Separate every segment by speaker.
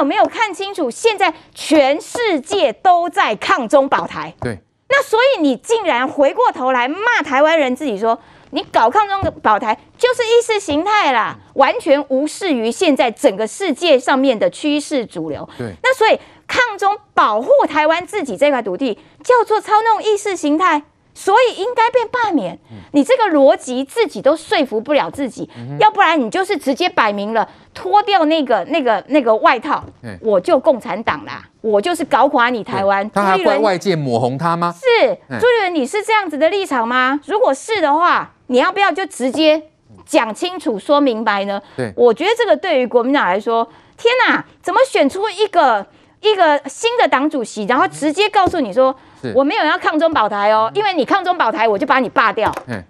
Speaker 1: 有没有看清楚？现在全世界都在抗中保台。
Speaker 2: 对。
Speaker 1: 那所以你竟然回过头来骂台湾人自己说，你搞抗中保台就是意识形态啦，完全无视于现在整个世界上面的趋势主流。
Speaker 2: 对。
Speaker 1: 那所以抗中保护台湾自己这块土地叫做操弄意识形态。所以应该被罢免，你这个逻辑自己都说服不了自己，要不然你就是直接摆明了脱掉那个那个那个外套，我就共产党啦，我就是搞垮你台湾。
Speaker 2: 他还怪外界抹红他吗？
Speaker 1: 是朱立伦，你是这样子的立场吗？如果是的话，你要不要就直接讲清楚、说明白呢？
Speaker 2: 对，
Speaker 1: 我觉得这个对于国民党来说，天哪，怎么选出一个一个新的党主席，然后直接告诉你说？我没有要抗中保台哦，因为你抗中保台，我就把你罢掉。嗯，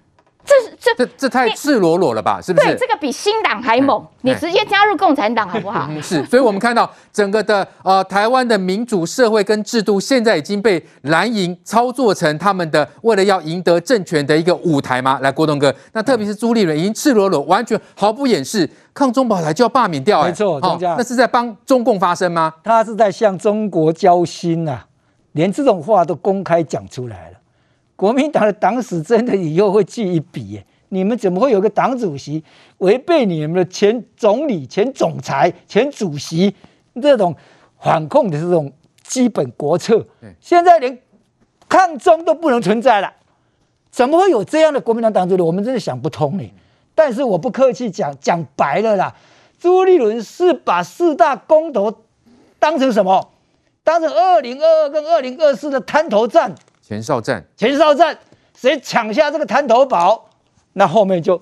Speaker 1: 这这
Speaker 2: 这这太赤裸裸了吧？是不是？
Speaker 1: 对，这个比新党还猛。你直接加入共产党好不好？
Speaker 2: 是，所以我们看到整个的呃台湾的民主社会跟制度，现在已经被蓝营操作成他们的为了要赢得政权的一个舞台吗？来，国栋哥，那特别是朱立伦已经赤裸裸、完全毫不掩饰，抗中保台就要罢免掉。
Speaker 3: 没错，中嘉，
Speaker 2: 那是在帮中共发声吗？
Speaker 3: 他是在向中国交心呐。连这种话都公开讲出来了，国民党的党史真的以后会记一笔耶！你们怎么会有个党主席违背你们的前总理、前总裁、前主席这种反共的这种基本国策？现在连抗中都不能存在了，怎么会有这样的国民党党主席？我们真的想不通呢。但是我不客气讲，讲白了啦，朱立伦是把四大公投当成什么？当成二零二二跟二零二四的滩头战，
Speaker 2: 前哨战，
Speaker 3: 前哨战，谁抢下这个滩头堡，那后面就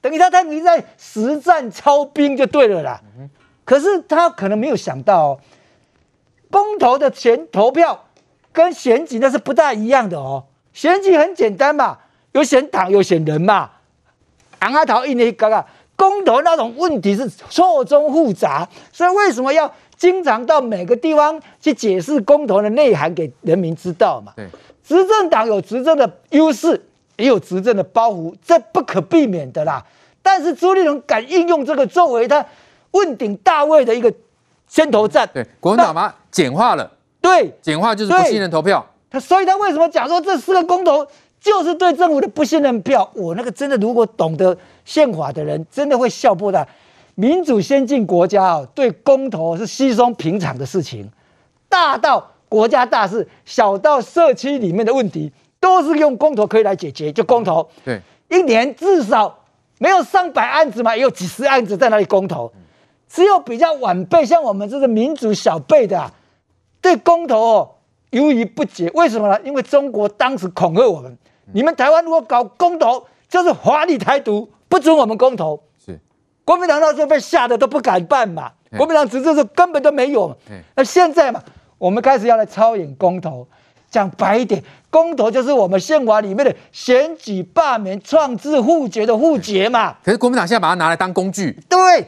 Speaker 3: 等于他等于在实战操兵就对了啦。嗯、可是他可能没有想到、哦，公投的前投票跟选举那是不大一样的哦。选举很简单嘛，有选党有选人嘛，昂阿桃印那个个公投那种问题是错综复杂，所以为什么要？经常到每个地方去解释公投的内涵给人民知道嘛？对，执政党有执政的优势，也有执政的包袱，这不可避免的啦。但是朱立伦敢应用这个作为他问鼎大位的一个先头战，
Speaker 2: 对，国民党嘛简化了，
Speaker 3: 对，
Speaker 2: 简化就是不信任投票。
Speaker 3: 他所以他为什么讲说这四个公投就是对政府的不信任票？我那个真的如果懂得宪法的人，真的会笑破的。民主先进国家啊，对公投是稀松平常的事情，大到国家大事，小到社区里面的问题，都是用公投可以来解决。就公投，
Speaker 2: 对，
Speaker 3: 一年至少没有上百案子嘛，也有几十案子在那里公投。只有比较晚辈，像我们这个民主小辈的啊，对公投哦犹豫不决。为什么呢？因为中国当时恐吓我们，你们台湾如果搞公投，就是华丽台独，不准我们公投。是国民党那时候被吓得都不敢办嘛，国民党执政时根本都没有。那现在嘛，我们开始要来操演公投，讲白一点，公投就是我们宪法里面的选举、罢免、创制、互决的互决嘛。
Speaker 2: 可是国民党现在把它拿来当工具，
Speaker 3: 对，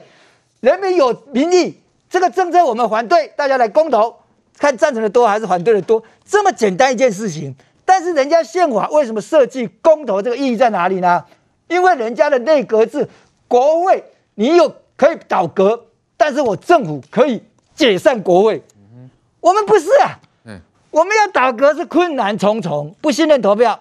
Speaker 3: 人民有民意，这个政策我们反对，大家来公投，看赞成的多还是反对的多，这么简单一件事情。但是人家宪法为什么设计公投这个意义在哪里呢？因为人家的内阁制，国会。你有可以倒阁，但是我政府可以解散国会。我们不是啊，我们要倒阁是困难重重，不信任投票；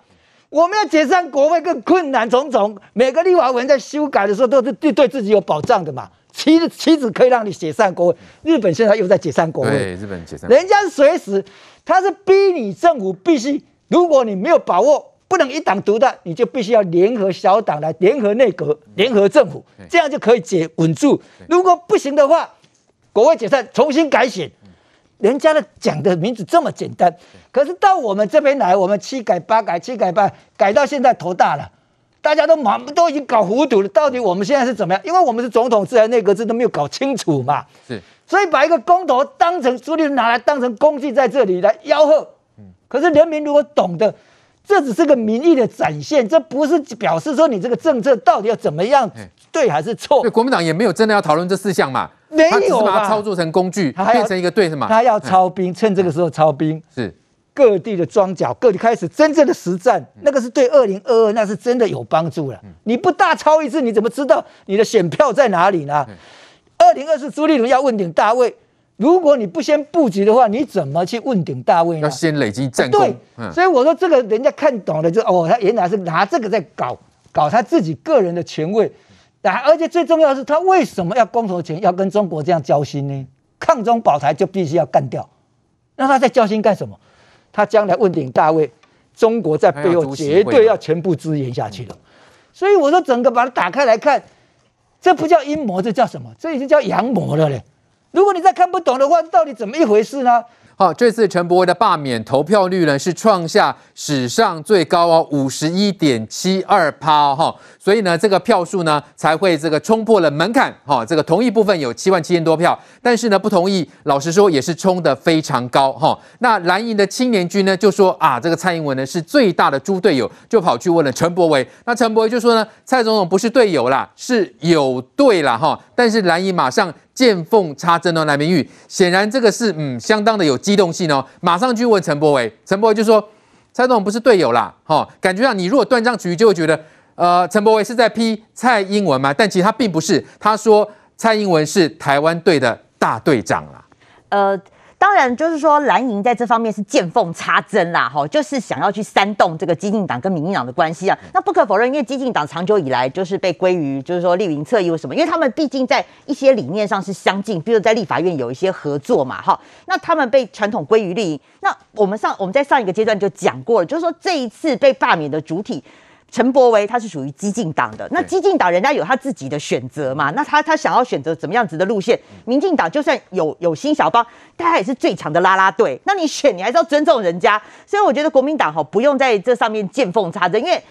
Speaker 3: 我们要解散国会更困难重重。每个立法委员在修改的时候都是对对自己有保障的嘛，妻子妻子可以让你解散国会。日本现在又在解散国会，
Speaker 2: 对，日本解散，
Speaker 3: 人家是随时，他是逼你政府必须，如果你没有把握。不能一党独大，你就必须要联合小党来联合内阁、联合政府，这样就可以解稳住。如果不行的话，国会解散，重新改选。人家的讲的名字这么简单，可是到我们这边来，我们七改八改，七改八改到现在头大了，大家都忙，都已经搞糊涂了。到底我们现在是怎么样？因为我们是总统制还是内阁制都没有搞清楚嘛。是，所以把一个公投当成朱立伦拿来当成工具在这里来吆喝。可是人民如果懂得。这只是个民意的展现，这不是表示说你这个政策到底要怎么样对还是错。对，
Speaker 2: 国民党也没有真的要讨论这四项嘛，
Speaker 3: 没有，
Speaker 2: 把它操作成工具，变成一个对什么？
Speaker 3: 他要操兵，趁这个时候操兵，
Speaker 2: 是
Speaker 3: 各地的装甲，各地开始真正的实战，那个是对二零二二那是真的有帮助了。你不大操一次，你怎么知道你的选票在哪里呢？二零二四朱立伦要问鼎大位，如果你不先布局的话，你怎么去问鼎大位呢？
Speaker 2: 要先累积战功。
Speaker 3: 对，嗯、所以我说这个人家看懂了就，就哦，他原来是拿这个在搞搞他自己个人的权位，而且最重要的是，他为什么要公投前要跟中国这样交心呢？抗中保台就必须要干掉，那他在交心干什么？他将来问鼎大位，中国在背后绝对要全部支援下去了。所以我说，整个把它打开来看，这不叫阴谋，这叫什么？这已经叫阳谋了嘞。如果你再看不懂的话，到底怎么一回事呢？
Speaker 2: 好，这次陈柏惟的罢免投票率呢是创下史上最高哦，五十一点七二趴哈，所以呢这个票数呢才会这个冲破了门槛哈，这个同意部分有七万七千多票，但是呢不同意，老实说也是冲得非常高哈。那蓝营的青年军呢就说啊，这个蔡英文呢是最大的猪队友，就跑去问了陈柏惟，那陈柏惟就说呢，蔡总统不是队友啦，是有队啦哈，但是蓝营马上。见缝插针哦，赖明玉显然这个是嗯相当的有机动性哦，马上去问陈柏伟，陈柏伟就说蔡总不是队友啦，哈、哦，感觉上你如果断章取义就会觉得呃陈柏伟是在批蔡英文嘛，但其实他并不是，他说蔡英文是台湾队的大队长啦，
Speaker 4: 呃。当然，就是说蓝营在这方面是见缝插针啦，哈，就是想要去煽动这个激进党跟民进党的关系啊。那不可否认，因为激进党长久以来就是被归于，就是说绿营侧翼为什么？因为他们毕竟在一些理念上是相近，比如在立法院有一些合作嘛，哈。那他们被传统归于绿营。那我们上我们在上一个阶段就讲过了，就是说这一次被罢免的主体。陈柏维他是属于激进党的，那激进党人家有他自己的选择嘛，那他他想要选择怎么样子的路线？民进党就算有有新小邦，他也是最强的啦啦队，那你选你还是要尊重人家，所以我觉得国民党哈不用在这上面见缝插针，因为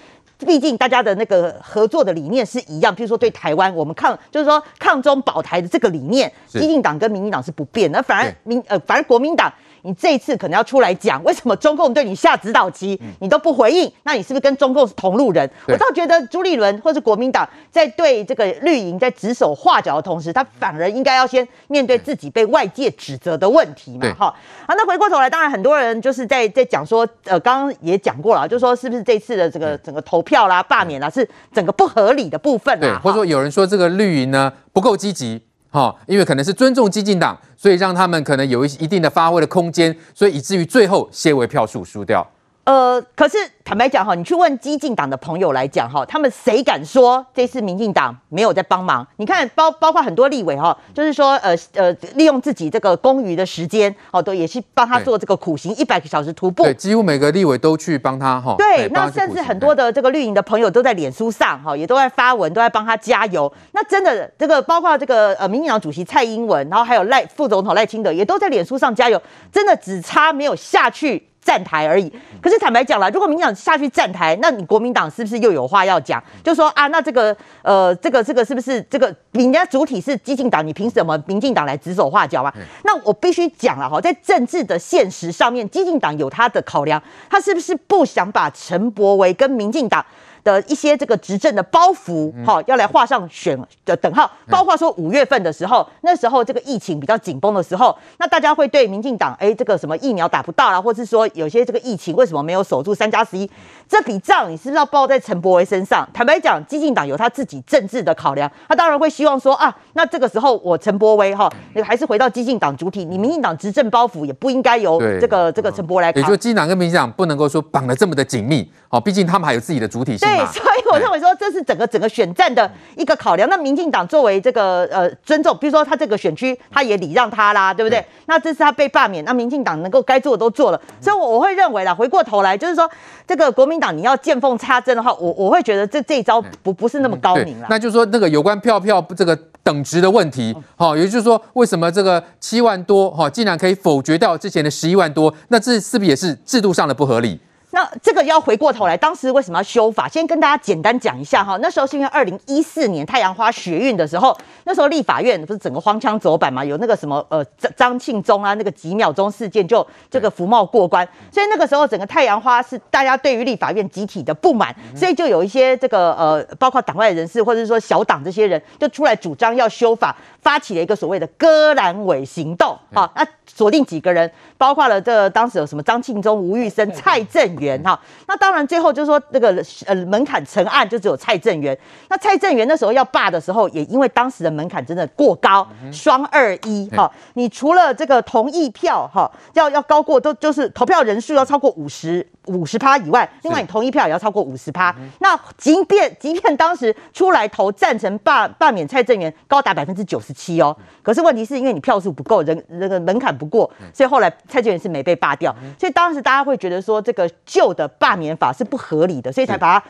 Speaker 4: 毕竟大家的那个合作的理念是一样，譬如说对台湾我们抗就是说抗中保台的这个理念，激进党跟民进党是不变的，反而民呃反而国民党。你这一次可能要出来讲，为什么中共对你下指导棋，你都不回应？那你是不是跟中共是同路人？我倒觉得朱立伦或是国民党在对这个绿营在指手画脚的同时，他反而应该要先面对自己被外界指责的问题嘛。哈，好，那回过头来，当然很多人就是在在讲说，呃，刚刚也讲过了，就是说是不是这次的这个整个投票啦、罢免啦，是整个不合理的部分啦？对，
Speaker 2: 或者说有人说这个绿营呢不够积极。好，因为可能是尊重激进党，所以让他们可能有一一定的发挥的空间，所以以至于最后些微票数输掉。
Speaker 4: 呃，可是坦白讲哈，你去问激进党的朋友来讲哈，他们谁敢说这次民进党没有在帮忙？你看包包括很多立委哈，就是说呃呃，利用自己这个公余的时间哦，都也是帮他做这个苦行一百个小时徒步。
Speaker 2: 对，几乎每个立委都去帮他哈。
Speaker 4: 对，那甚至很多的这个绿营的朋友都在脸书上哈，也都在发文，都在帮他加油。那真的这个包括这个呃民进党主席蔡英文，然后还有赖副总统赖清德，也都在脸书上加油。真的只差没有下去。站台而已。可是坦白讲了，如果民进党下去站台，那你国民党是不是又有话要讲？就说啊，那这个呃，这个这个是不是这个人家主体是激进党，你凭什么民进党来指手画脚啊？那我必须讲了哈，在政治的现实上面，激进党有他的考量，他是不是不想把陈柏维跟民进党的一些这个执政的包袱，哈，要来画上选的等号。包括说五月份的时候，那时候这个疫情比较紧绷的时候，那大家会对民进党，哎，这个什么疫苗打不到啦，或是说有些这个疫情为什么没有守住三加十一这笔账，你是不是要报在陈柏惟身上？坦白讲，激进党有他自己政治的考量，他当然会希望说啊，那这个时候我陈柏威哈，你还是回到激进党主体，你民进党执政包袱也不应该由这个这个陈柏惟来扛。
Speaker 2: 也就是基进党跟民进党不能够说绑得这么的紧密，哦，毕竟他们还有自己的主体性。
Speaker 4: 对，所以我认为说这是整个整个选战的一个考量。那民进党作为这个呃尊重，比如说他这个选区他也礼让他啦，对不对？那这是他被罢免，那民进党能够该做的都做了。所以我我会认为啦，回过头来就是说，这个国民党你要见缝插针的话，我我会觉得这这一招不不是那么高明了。
Speaker 2: 那就是说那个有关票票这个等值的问题，好，也就是说为什么这个七万多哈竟然可以否决掉之前的十一万多？那这是不是也是制度上的不合理？
Speaker 4: 那这个要回过头来，当时为什么要修法？先跟大家简单讲一下哈。那时候是因为二零一四年太阳花学运的时候，那时候立法院不是整个荒腔走板嘛，有那个什么呃张张庆忠啊，那个几秒钟事件就这个服贸过关，所以那个时候整个太阳花是大家对于立法院集体的不满，所以就有一些这个呃包括党外人士或者是说小党这些人就出来主张要修法，发起了一个所谓的割阑尾行动啊，那锁定几个人，包括了这当时有什么张庆忠、吴玉生、蔡正元哈。那当然最后就是说那个呃门槛成案就只有蔡正元。那蔡正元那时候要罢的时候，也因为当时的门槛真的过高，双二一哈。你除了这个同意票哈，要要高过都就是投票人数要超过五十五十趴以外，另外你同意票也要超过五十趴。那即便即便当时出来投赞成罢罢免蔡正元高达百分之九十七哦，可是问题是因为你票数不够，人那个门槛不过，所以后来蔡正元是没被罢掉。所以当时大家会觉得说这个旧的罢免法是不合理的，所以才把它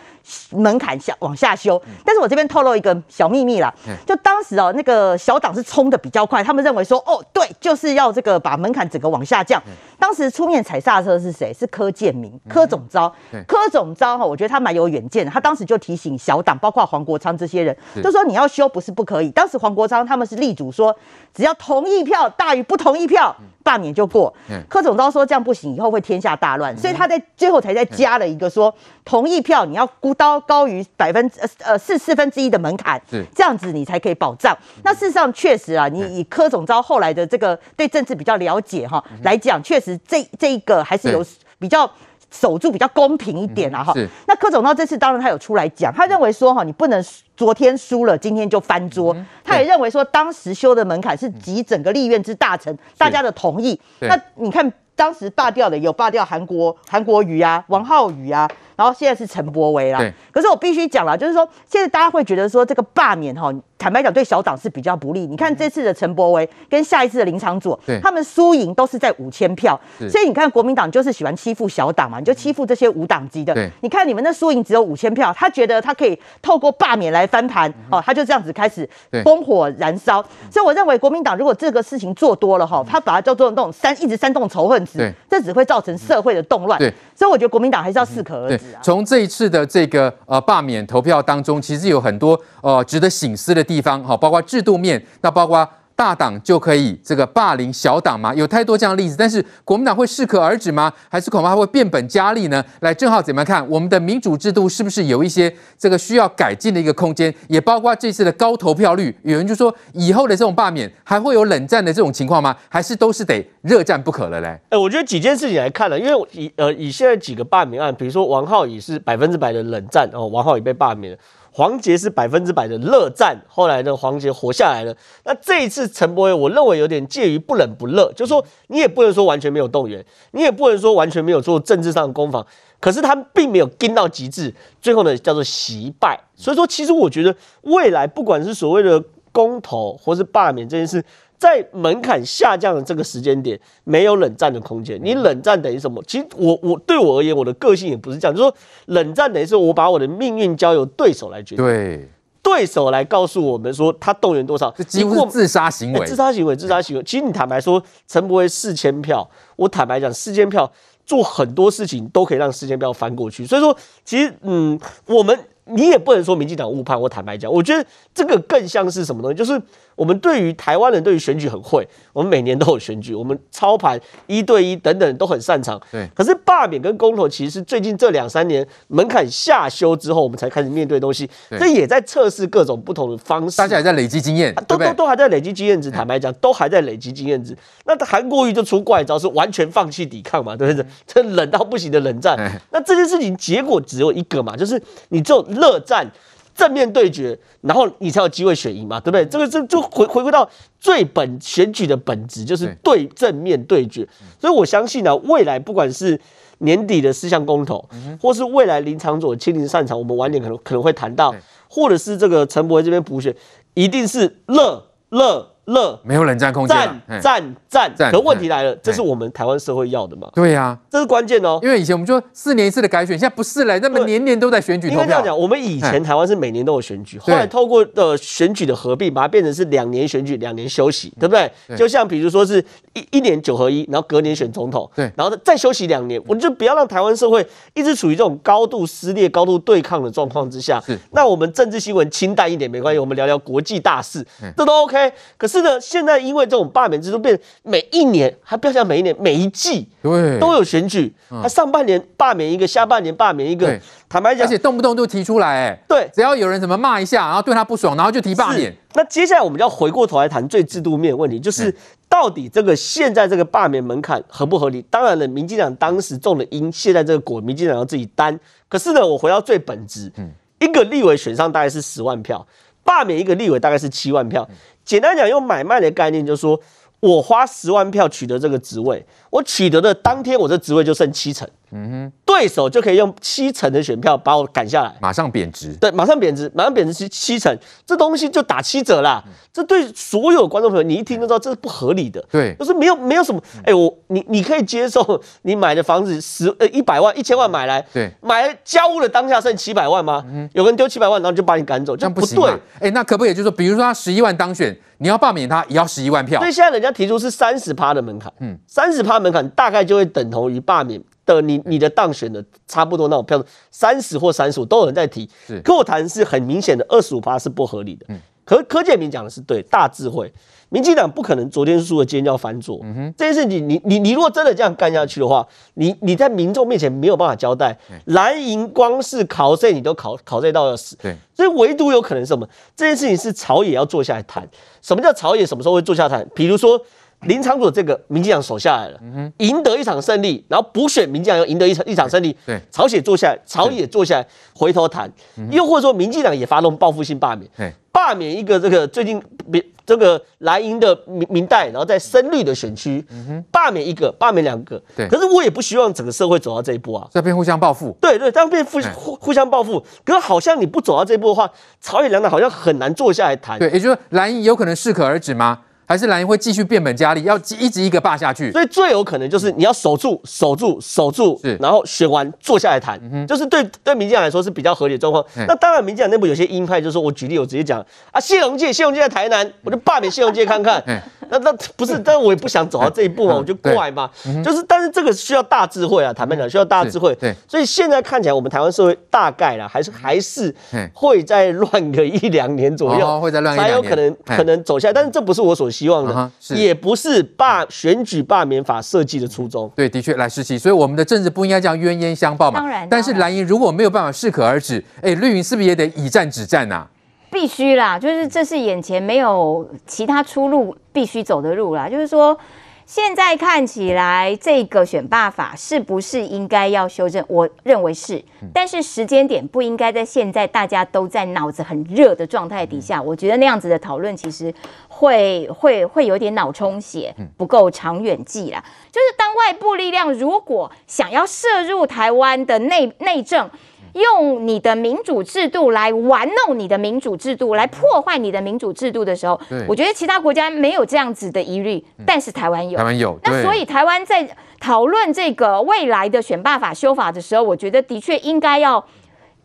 Speaker 4: 门槛下往下修。但是我这边透露一个小秘密啦，就当时哦那个小党是冲的比较快，他们认为说哦对，就是要这个把门槛整个往下降。当时出面踩刹车是谁？是柯建明、柯总招。柯总招哈，我觉得他蛮有远见的，他当时就提醒小党，包括黄国昌这些人，就说你要修不是不可以。当时黄国昌他们是力主说，只要同意票大于不同意票，罢免就过。柯总召说这样不行，以后会天下大乱，所以他在最后才再加了一个说，同意票你要估到高于百分之呃呃四四分之一的门槛，这样子你才可以保障。那事实上确实啊，你以柯总召后来的这个对政治比较了解哈来讲，确实这这一个还是有比较。守住比较公平一点啊哈，那柯总到这次当然他有出来讲，他认为说哈，你不能昨天输了，今天就翻桌。他也认为说，当时修的门槛是集整个立院之大成大家的同意。那你看当时罢掉的有罢掉韩国韩国瑜啊、王浩宇啊，然后现在是陈柏维啦。可是我必须讲了，就是说现在大家会觉得说这个罢免哈。坦白讲，对小党是比较不利。你看这次的陈柏维跟下一次的林昶佐，他们输赢都是在五千票，所以你看国民党就是喜欢欺负小党嘛，你就欺负这些无党籍的。你看你们的输赢只有五千票，他觉得他可以透过罢免来翻盘，哦，他就这样子开始烽火燃烧。所以我认为国民党如果这个事情做多了哈，他把它叫做那种煽一直煽动仇恨值，这只会造成社会的动乱。所以我觉得国民党还是要适可而止啊。
Speaker 2: 从这一次的这个呃罢免投票当中，其实有很多呃值得省思的地方，哈，包括制度面，那包括大党就可以这个霸凌小党吗？有太多这样的例子，但是国民党会适可而止吗？还是恐怕会变本加厉呢？来，正好怎么看我们的民主制度是不是有一些这个需要改进的一个空间？也包括这次的高投票率，有人就说以后的这种罢免还会有冷战的这种情况吗？还是都是得热战不可了嘞？哎、
Speaker 5: 我觉得几件事情来看了，因为以呃以现在几个罢免案，比如说王浩宇是百分之百的冷战哦，王浩宇被罢免了。黄杰是百分之百的热战，后来呢，黄杰活下来了。那这一次陈柏惟，我认为有点介于不冷不热，就是说你也不能说完全没有动员，你也不能说完全没有做政治上的攻防，可是他并没有跟到极致，最后呢叫做惜败。所以说，其实我觉得未来不管是所谓的公投或是罢免这件事。在门槛下降的这个时间点，没有冷战的空间。你冷战等于什么？其实我我对我而言，我的个性也不是这样，就是说冷战等于是我把我的命运交由对手来决定。
Speaker 2: 对，
Speaker 5: 对手来告诉我们说他动员多少，
Speaker 2: 这几乎是自杀行为。
Speaker 5: 自杀行为，自杀行为。其实你坦白说，陈柏惟四千票，我坦白讲，四千票做很多事情都可以让四千票翻过去。所以说，其实嗯，我们你也不能说民进党误判。我坦白讲，我觉得这个更像是什么东西，就是。我们对于台湾人对于选举很会，我们每年都有选举，我们操盘一对一等等都很擅长。对，可是罢免跟公投其实是最近这两三年门槛下修之后，我们才开始面对东西。这也在测试各种不同的方式，
Speaker 2: 大家也在累积经验，
Speaker 5: 都都都还在累积经验值。坦白讲，都还在累积经验值。那韩国瑜就出怪招，是完全放弃抵抗嘛？对不对？这冷到不行的冷战。那这件事情结果只有一个嘛，就是你这种热战。正面对决，然后你才有机会选赢嘛，对不对？这个这就回回归到最本选举的本质，就是对正面对决。所以我相信呢、啊，未来不管是年底的四项公投，或是未来林长佐亲临擅长，我们晚点可能可能会谈到，或者是这个陈柏惟这边补选，一定是热热。乐
Speaker 2: 没有冷战空间，
Speaker 5: 战战战。可问题来了，这是我们台湾社会要的嘛？
Speaker 2: 对呀，
Speaker 5: 这是关键哦。
Speaker 2: 因为以前我们说四年一次的改选，现在不是了，那么年年都在选举投票。
Speaker 5: 应该这样讲，我们以前台湾是每年都有选举，后来透过的选举的合并，把它变成是两年选举，两年休息，对不对？就像比如说是一一年九合一，然后隔年选总统，对，然后再休息两年，我们就不要让台湾社会一直处于这种高度撕裂、高度对抗的状况之下。是，那我们政治新闻清淡一点没关系，我们聊聊国际大事，这都 OK。可是呢，现在因为这种罢免制度变，每一年还不要讲每一年，每一季对。都有选举，他上半年罢免一个，下半年罢免一个，坦白讲，
Speaker 2: 而且动不动就提出来，哎，对，只要有人怎么骂一下，然后对他不爽，然后就提罢免。
Speaker 5: 那接下来我们就要回过头来谈最制度面的问题，就是到底这个现在这个罢免门槛合不合理？当然了，民进党当时种的因，现在这个果，民进党要自己担。可是呢，我回到最本质，嗯，一个立委选上大概是十万票，罢免一个立委大概是七万票。简单讲，用买卖的概念，就是说我花十万票取得这个职位，我取得的当天，我这职位就剩七成。嗯哼，对手就可以用七成的选票把我赶下来，
Speaker 2: 马上贬值。
Speaker 5: 对，马上贬值，马上贬值七七成，这东西就打七折啦。嗯、这对所有观众朋友，你一听就知道这是不合理的。
Speaker 2: 对，
Speaker 5: 就是没有没有什么，哎、欸，我你你可以接受你买的房子十呃一百万一千万买来，
Speaker 2: 对，
Speaker 5: 买来交屋的当下剩七百万吗？嗯、有人丢七百万，然后就把你赶走，这样不对。
Speaker 2: 哎、欸，那可不可以就是说，比如说他十一万当选，你要罢免他，也要十一万票？
Speaker 5: 所以现在人家提出是三十趴的门槛，嗯，三十趴门槛大概就会等同于罢免。的你你的当选的差不多那种票数三十或三十五都有人在提，是可我谈是很明显的二十五趴是不合理的。嗯，可柯建明讲的是对，大智慧，民进党不可能昨天输了今天就要翻桌。嗯哼，这件事情你你你如果真的这样干下去的话，你你在民众面前没有办法交代，蓝营光是考税你都考考税到要死。对，所以唯独有可能是什么？这件事情是朝野要坐下来谈。什么叫朝野？什么时候会坐下来谈？比如说。林昶佐这个民进党守下来了，赢得一场胜利，然后补选民进党又赢得一场一场胜利，对，朝野坐下来，朝野坐下来回头谈，又或者说民进党也发动报复性罢免，罢免一个这个最近别这个蓝营的民民代，然后在深绿的选区，罢免一个，罢免两个，对，可是我也不希望整个社会走到这一步啊，
Speaker 2: 这边互相报复，
Speaker 5: 对对，这样变互互互相报复，可是好像你不走到这一步的话，朝野两党好像很难坐下来谈，
Speaker 2: 对，也就是说蓝营有可能适可而止吗？还是蓝营会继续变本加厉，要一直一个霸下去，
Speaker 5: 所以最有可能就是你要守住、守住、守住，是，然后选完坐下来谈，嗯、就是对对民进党来说是比较合理的状况。嗯、那当然，民进党内部有些鹰派就是说，我举例，我直接讲啊，谢龙介，谢龙介在台南，我就罢免谢龙介看看。嗯那那不是，但我也不想走到这一步嘛，我就怪嘛。就是，但是这个需要大智慧啊，坦白讲需要大智慧。对，所以现在看起来，我们台湾社会大概啦，还是还是会再乱个一两年左右，会再乱，才有可能可能走下来。但是这不是我所希望的，也不是罢选举罢免法设计的初衷。
Speaker 2: 对，的确来时期，所以我们的政治不应该这样冤冤相报嘛。当然，但是蓝营如果没有办法适可而止，哎，绿营是不是也得以战止战呐？
Speaker 1: 必须啦，就是这是眼前没有其他出路，必须走的路啦。就是说，现在看起来这个选罢法是不是应该要修正？我认为是，但是时间点不应该在现在大家都在脑子很热的状态底下。我觉得那样子的讨论其实会会会有点脑充血，不够长远计啦。就是当外部力量如果想要涉入台湾的内内政，用你的民主制度来玩弄你的民主制度，来破坏你的民主制度的时候，我觉得其他国家没有这样子的疑虑，但是台湾有。台湾有。那所以台湾在讨论这个未来的选罢法修法的时候，我觉得的确应该要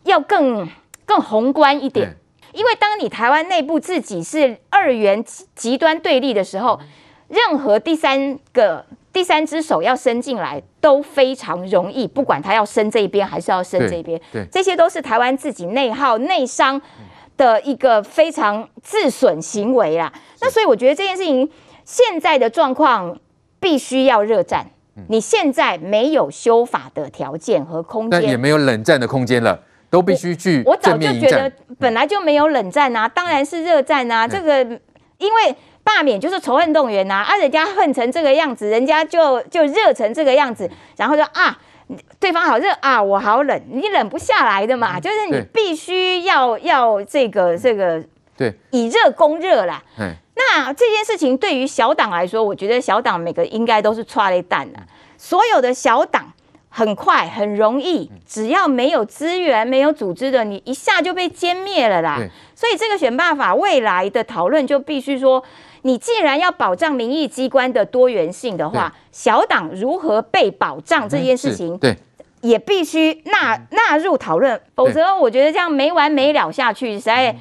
Speaker 1: 要更更宏观一点，因为当你台湾内部自己是二元极端对立的时候，任何第三个。第三只手要伸进来都非常容易，不管他要伸这一边还是要伸这边，对这些都是台湾自己内耗内伤的一个非常自损行为啦。那所以我觉得这件事情现在的状况必须要热战，你现在没有修法的条件和空间，
Speaker 2: 但也没有冷战的空间了，都必须去
Speaker 1: 我。我早就觉得本来就没有冷战啊，当然是热战啊，这个因为。罢免就是仇恨动员呐，啊，人家恨成这个样子，人家就就热成这个样子，然后说啊，对方好热啊，我好冷，你冷不下来的嘛，就是你必须要要这个这个，对，以热攻热啦。嗯，那这件事情对于小党来说，我觉得小党每个应该都是剉咧等的，所有的小党很快很容易，只要没有资源、没有组织的，你一下就被歼灭了啦。所以这个选罢法未来的讨论就必须说。你既然要保障民意机关的多元性的话，小党如何被保障这件事情，对，也必须纳纳入讨论，否则我觉得这样没完没了下去，实在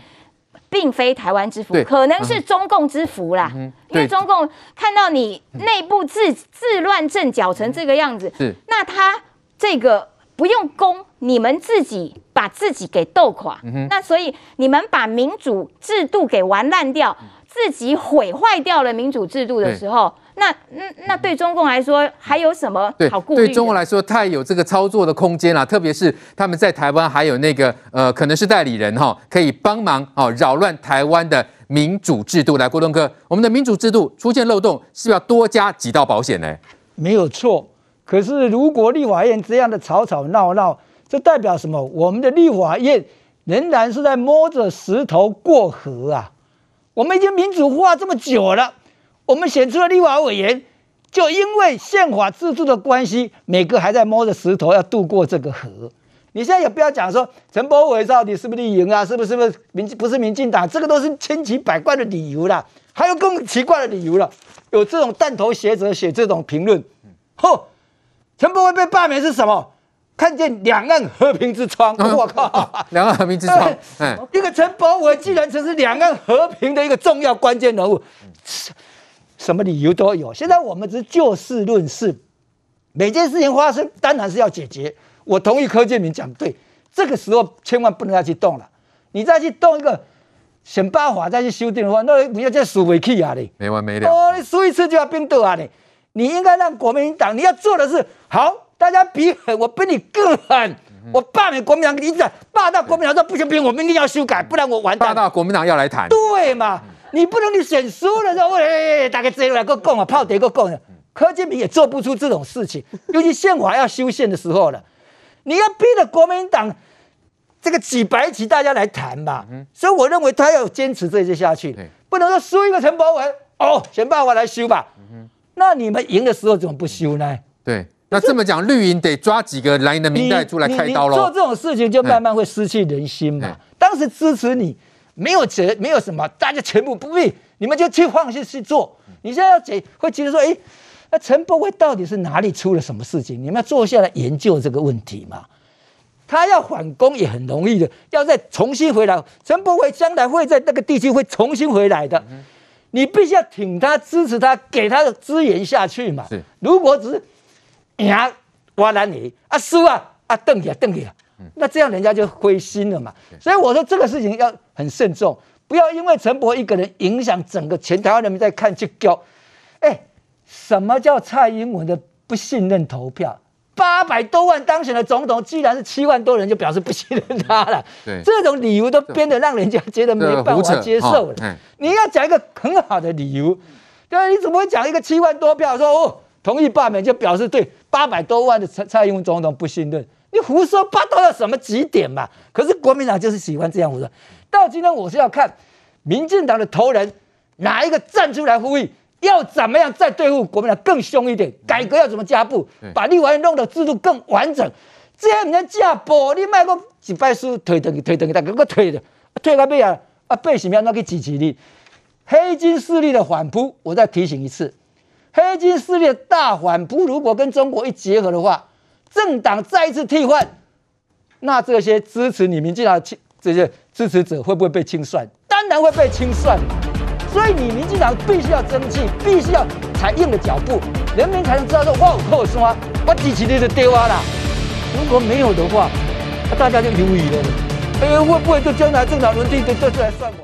Speaker 1: 并非台湾之福，可能是中共之福啦。因为中共看到你内部自自乱阵脚成这个样子，那他这个不用攻，你们自己把自己给斗垮，那所以你们把民主制度给玩烂掉。自己毁坏掉了民主制度的时候，那那那对中共来说还有什么好顾虑？
Speaker 2: 对中共来说，太有这个操作的空间了，特别是他们在台湾还有那个呃，可能是代理人哈，可以帮忙哦，扰乱台湾的民主制度。来，郭东哥，我们的民主制度出现漏洞，是不是要多加几道保险呢？
Speaker 3: 没有错。可是如果立法院这样的吵吵闹闹，这代表什么？我们的立法院仍然是在摸着石头过河啊！我们已经民主化这么久了，我们选出了立法委员，就因为宪法制度的关系，每个还在摸着石头要渡过这个河。你现在也不要讲说陈柏伟到底是不是绿营啊，是不是不是民不是民进党，这个都是千奇百怪的理由啦。还有更奇怪的理由了，有这种弹头学者写这种评论，哼，陈柏惟被罢免是什么？看见两岸和平之窗，我靠！
Speaker 2: 两岸和平之窗，
Speaker 3: 哎，一个陈柏惟既然曾是两岸和平的一个重要关键人物，什么理由都有。现在我们只是就事论事，每件事情发生当然是要解决。我同意柯建铭讲对，这个时候千万不能再去动了。你再去动一个选办法再去修订的话，那不要再输回去啊！你
Speaker 2: 没完没了。
Speaker 3: 哦，你输一次就要冰斗啊！你你应该让国民党你要做的是好。大家比狠，我比你更狠。我罢免国民党，你讲罢到国民党说不行不行，我们一定要修改，不然我完蛋。
Speaker 2: 罢到国民党要来谈，
Speaker 3: 对嘛？你不能你选输了之后，哎，大概这个来个供啊，炮得个供。柯建铭也做不出这种事情，尤其宪法要修宪的时候了，你要逼着国民党这个几百起大家来谈嘛。所以我认为他要坚持这些下去，不能说输一个陈柏文哦，选办法来修吧。那你们赢的时候怎么不修呢？
Speaker 2: 对。那这么讲，绿营得抓几个蓝营的明代出来开刀喽？
Speaker 3: 做这种事情就慢慢会失去人心嘛。当时支持你，没有责，没有什么，大家全部不必，你们就去放心去做。你现在要解，会觉得说，哎，那陈柏惟到底是哪里出了什么事情？你们要坐下来研究这个问题嘛。他要反攻也很容易的，要再重新回来，陈柏惟将来会在那个地区会重新回来的。你必须要挺他，支持他，给他的资源下去嘛。如果只是。赢我拦你啊，输啊啊，瞪起来瞪起来，那这样人家就灰心了嘛。所以我说这个事情要很慎重，不要因为陈伯一个人影响整个全台湾人民在看就叫。哎，什么叫蔡英文的不信任投票？八百多万当选的总统，既然是七万多人就表示不信任他了。对，这种理由都编得让人家觉得没办法接受了。你要讲一个很好的理由，对，你怎么会讲一个七万多票说哦？同意罢免就表示对八百多万的蔡蔡英文总统不信任，你胡说八道到什么极点嘛？可是国民党就是喜欢这样胡说。到今天我是要看民进党的头人哪一个站出来呼吁，要怎么样再对付国民党更凶一点，改革要怎么加步，把立法院弄得制度更完整。这样人家架步，你卖个几败书推等推等，大哥个推的推个背啊啊背什么样那个支持你？黑金势力的反扑，我再提醒一次。黑金势力大反扑，如果跟中国一结合的话，政党再一次替换，那这些支持你民进党的这些支持者会不会被清算？当然会被清算。所以你民进党必须要争气，必须要踩硬的脚步，人民才能知道说哇，我靠山，我支持你的对啊啦。如果没有的话，大家就犹豫了。哎，会不会就将来政党轮替就这次来算我？